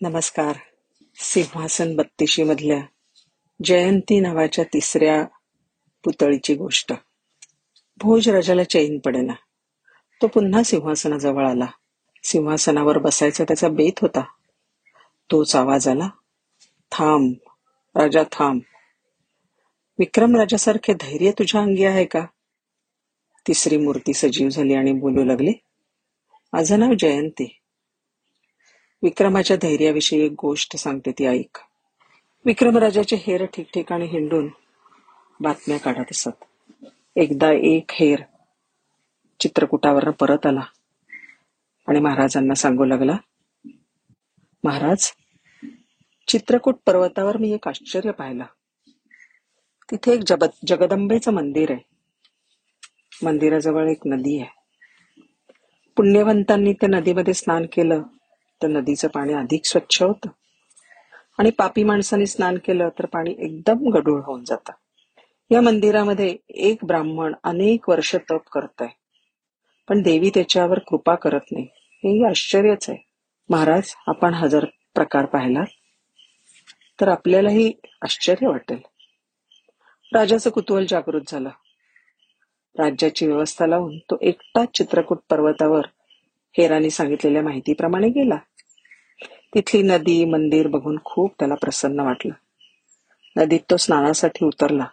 नमस्कार. सिंहासन बत्तीशी मधल्या जयंती नावाच्या तिसऱ्या पुतळीची गोष्ट. भोज राजाला चैन पडेना. तो पुन्हा सिंहासनाजवळ आला. सिंहासनावर बसायचा त्याचा बेत होता. तोच आवाज आला. थांब राजा थांब. विक्रम राजासारखे धैर्य तुझ्या अंगी आहे का? तिसरी मूर्ती सजीव झाली आणि बोलू लागली. माझं नाव जयंती. विक्रमाच्या धैर्याविषयी एक गोष्ट सांगते ती ऐक. विक्रमराजाचे हेर ठिकठिकाणी हिंडून बातम्या काढत असत. एकदा एक हेर चित्रकूटावर परत आला आणि महाराजांना सांगू लागला महाराज चित्रकूट पर्वतावर मी एक आश्चर्य पाहिलं. तिथे एक जब जगदंबेचं मंदिर आहे. मंदिराजवळ एक नदी आहे. पुण्यवंतांनी त्या नदीमध्ये स्नान केलं. तर नदीचं पाणी अधिक स्वच्छ होतं. आणि पापी माणसाने स्नान केलं तर पाणी एकदम गढूळ होऊन जातं. या मंदिरामध्ये एक ब्राह्मण अनेक वर्ष तप करत आहे पण देवी त्याच्यावर कृपा करत नाही. हेही आश्चर्यच आहे. महाराज आपण हजार प्रकार पाहिला तर आपल्यालाही आश्चर्य वाटेल. राजाचं कुतूहल जागृत झालं. राज्याची व्यवस्था लावून तो एकटाच चित्रकूट पर्वतावर हेरानी सांगितलेल्या माहितीप्रमाणे गेला. तिथली नदी मंदिर बघून खूप त्याला प्रसन्न वाटलं. नदीत तो स्नानासाठी उतरला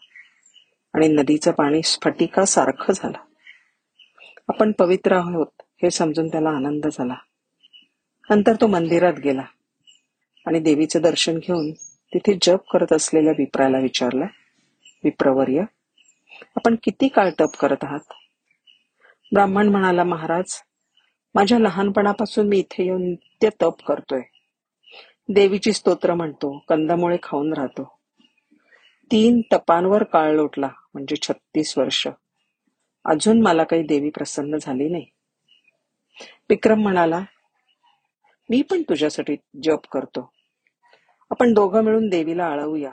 आणि नदीचं पाणी स्फटिकासारखं झालं. आपण पवित्र आहोत हे समजून त्याला आनंद झाला. नंतर तो मंदिरात गेला आणि देवीचं दर्शन घेऊन तिथे जप करत असलेल्या विप्राला विचारलं विप्रवर्य आपण किती काळ तप करत आहात? ब्राह्मण म्हणाला महाराज माझ्या लहानपणापासून मी इथे येऊन नित्य तप करतोय. देवीची स्तोत्र म्हणतो कंदमुळे खाऊन राहतो. तीन तपांवर काळ लोटला म्हणजे छत्तीस वर्ष. अजून मला काही देवी प्रसन्न झाली नाही. विक्रम म्हणाला मी पण तुझ्यासाठी जप करतो. आपण दोघं मिळून देवीला आळवूया.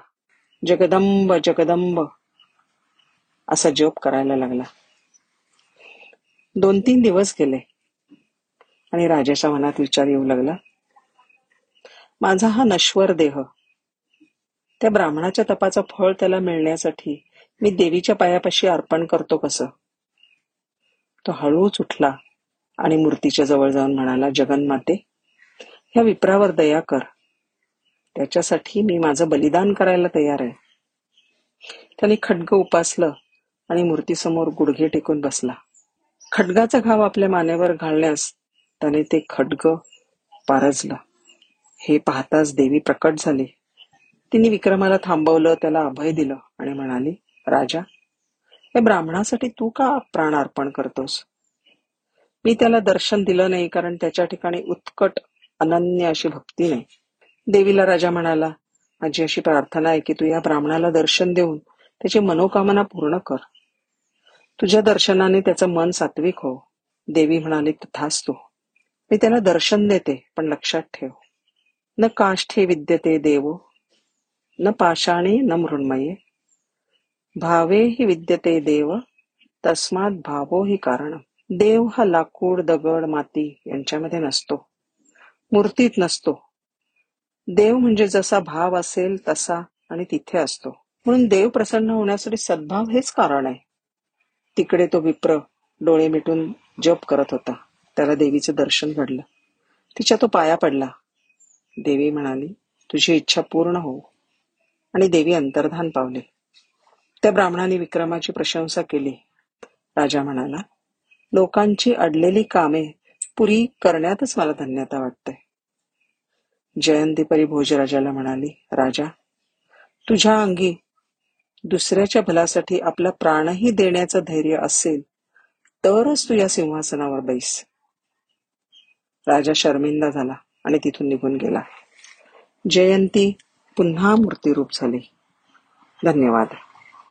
जगदंब जगदंब. असा जप करायला लागला. दोन तीन दिवस गेले. आणि राजाच्या मनात विचार येऊ लागला. माझा हा नश्वर देह त्या ब्राह्मणाच्या तपाचं फळ त्याला मिळण्यासाठी मी देवीच्या पायापाशी अर्पण करतो कसं? तो हळूच उठला आणि मूर्तीच्या जवळ जाऊन म्हणाला जगन्माते ह्या विप्रावर दया कर. त्याच्यासाठी मी माझं बलिदान करायला तयार आहे. त्याने खड्ग उपासलं आणि मूर्तीसमोर गुडघे टेकून बसला. खड्गाचा घाव आपल्या मानेवर घालण्यास त्याने ते खड्ग पारजलं. हे पाहताच देवी प्रकट झाली. तिने विक्रमाला थांबवलं त्याला अभय दिलं आणि म्हणाली राजा या ब्राह्मणासाठी तू का प्राण अर्पण करतोस? मी त्याला दर्शन दिलं नाही कारण त्याच्या ठिकाणी उत्कट अनन्य अशी भक्ती नाही. देवीला राजा म्हणाला माझी अशी प्रार्थना आहे की तू या ब्राह्मणाला दर्शन देऊन त्याची मनोकामना पूर्ण कर. तुझ्या दर्शनाने त्याचं मन सात्विक हो. देवी म्हणाली तथाच तू मी त्याला दर्शन देते पण लक्षात ठेव. न काष्ठे विद्यते देव न पाषाणे न मृण्मये. भावे हि विद्यते देव तस्मात भावो ही कारण. देव हा लाकूड दगड माती यांच्यामध्ये नसतो. मूर्तीत नसतो. देव म्हणजे जसा भाव असेल तसा आणि तिथे असतो. म्हणून देव प्रसन्न होण्यासाठी सद्भाव हेच कारण आहे. तिकडे तो विप्र डोळे मिटून जप करत होता. त्याला देवीचं दर्शन घडलं. तिच्या तो पाया पडला. देवी म्हणाली तुझी इच्छा पूर्ण हो. आणि देवी अंतर्धान पावले. त्या ब्राह्मणाने विक्रमाची प्रशंसा केली. राजा म्हणाला लोकांची अडलेली कामे पुरी करण्यातच मला धन्यता वाटते जयंतीपरी भोजराजाला म्हणाली राजा तुझ्या अंगी दुसऱ्याच्या भलासाठी आपला प्राणही देण्याचं धैर्य असेल तरच तू या सिंहासनावर बैस. राजा शर्मिंदा झाला आणि तिथून निघून गेला. जयंती पुन्हा मूर्तीरूप झाली. धन्यवाद.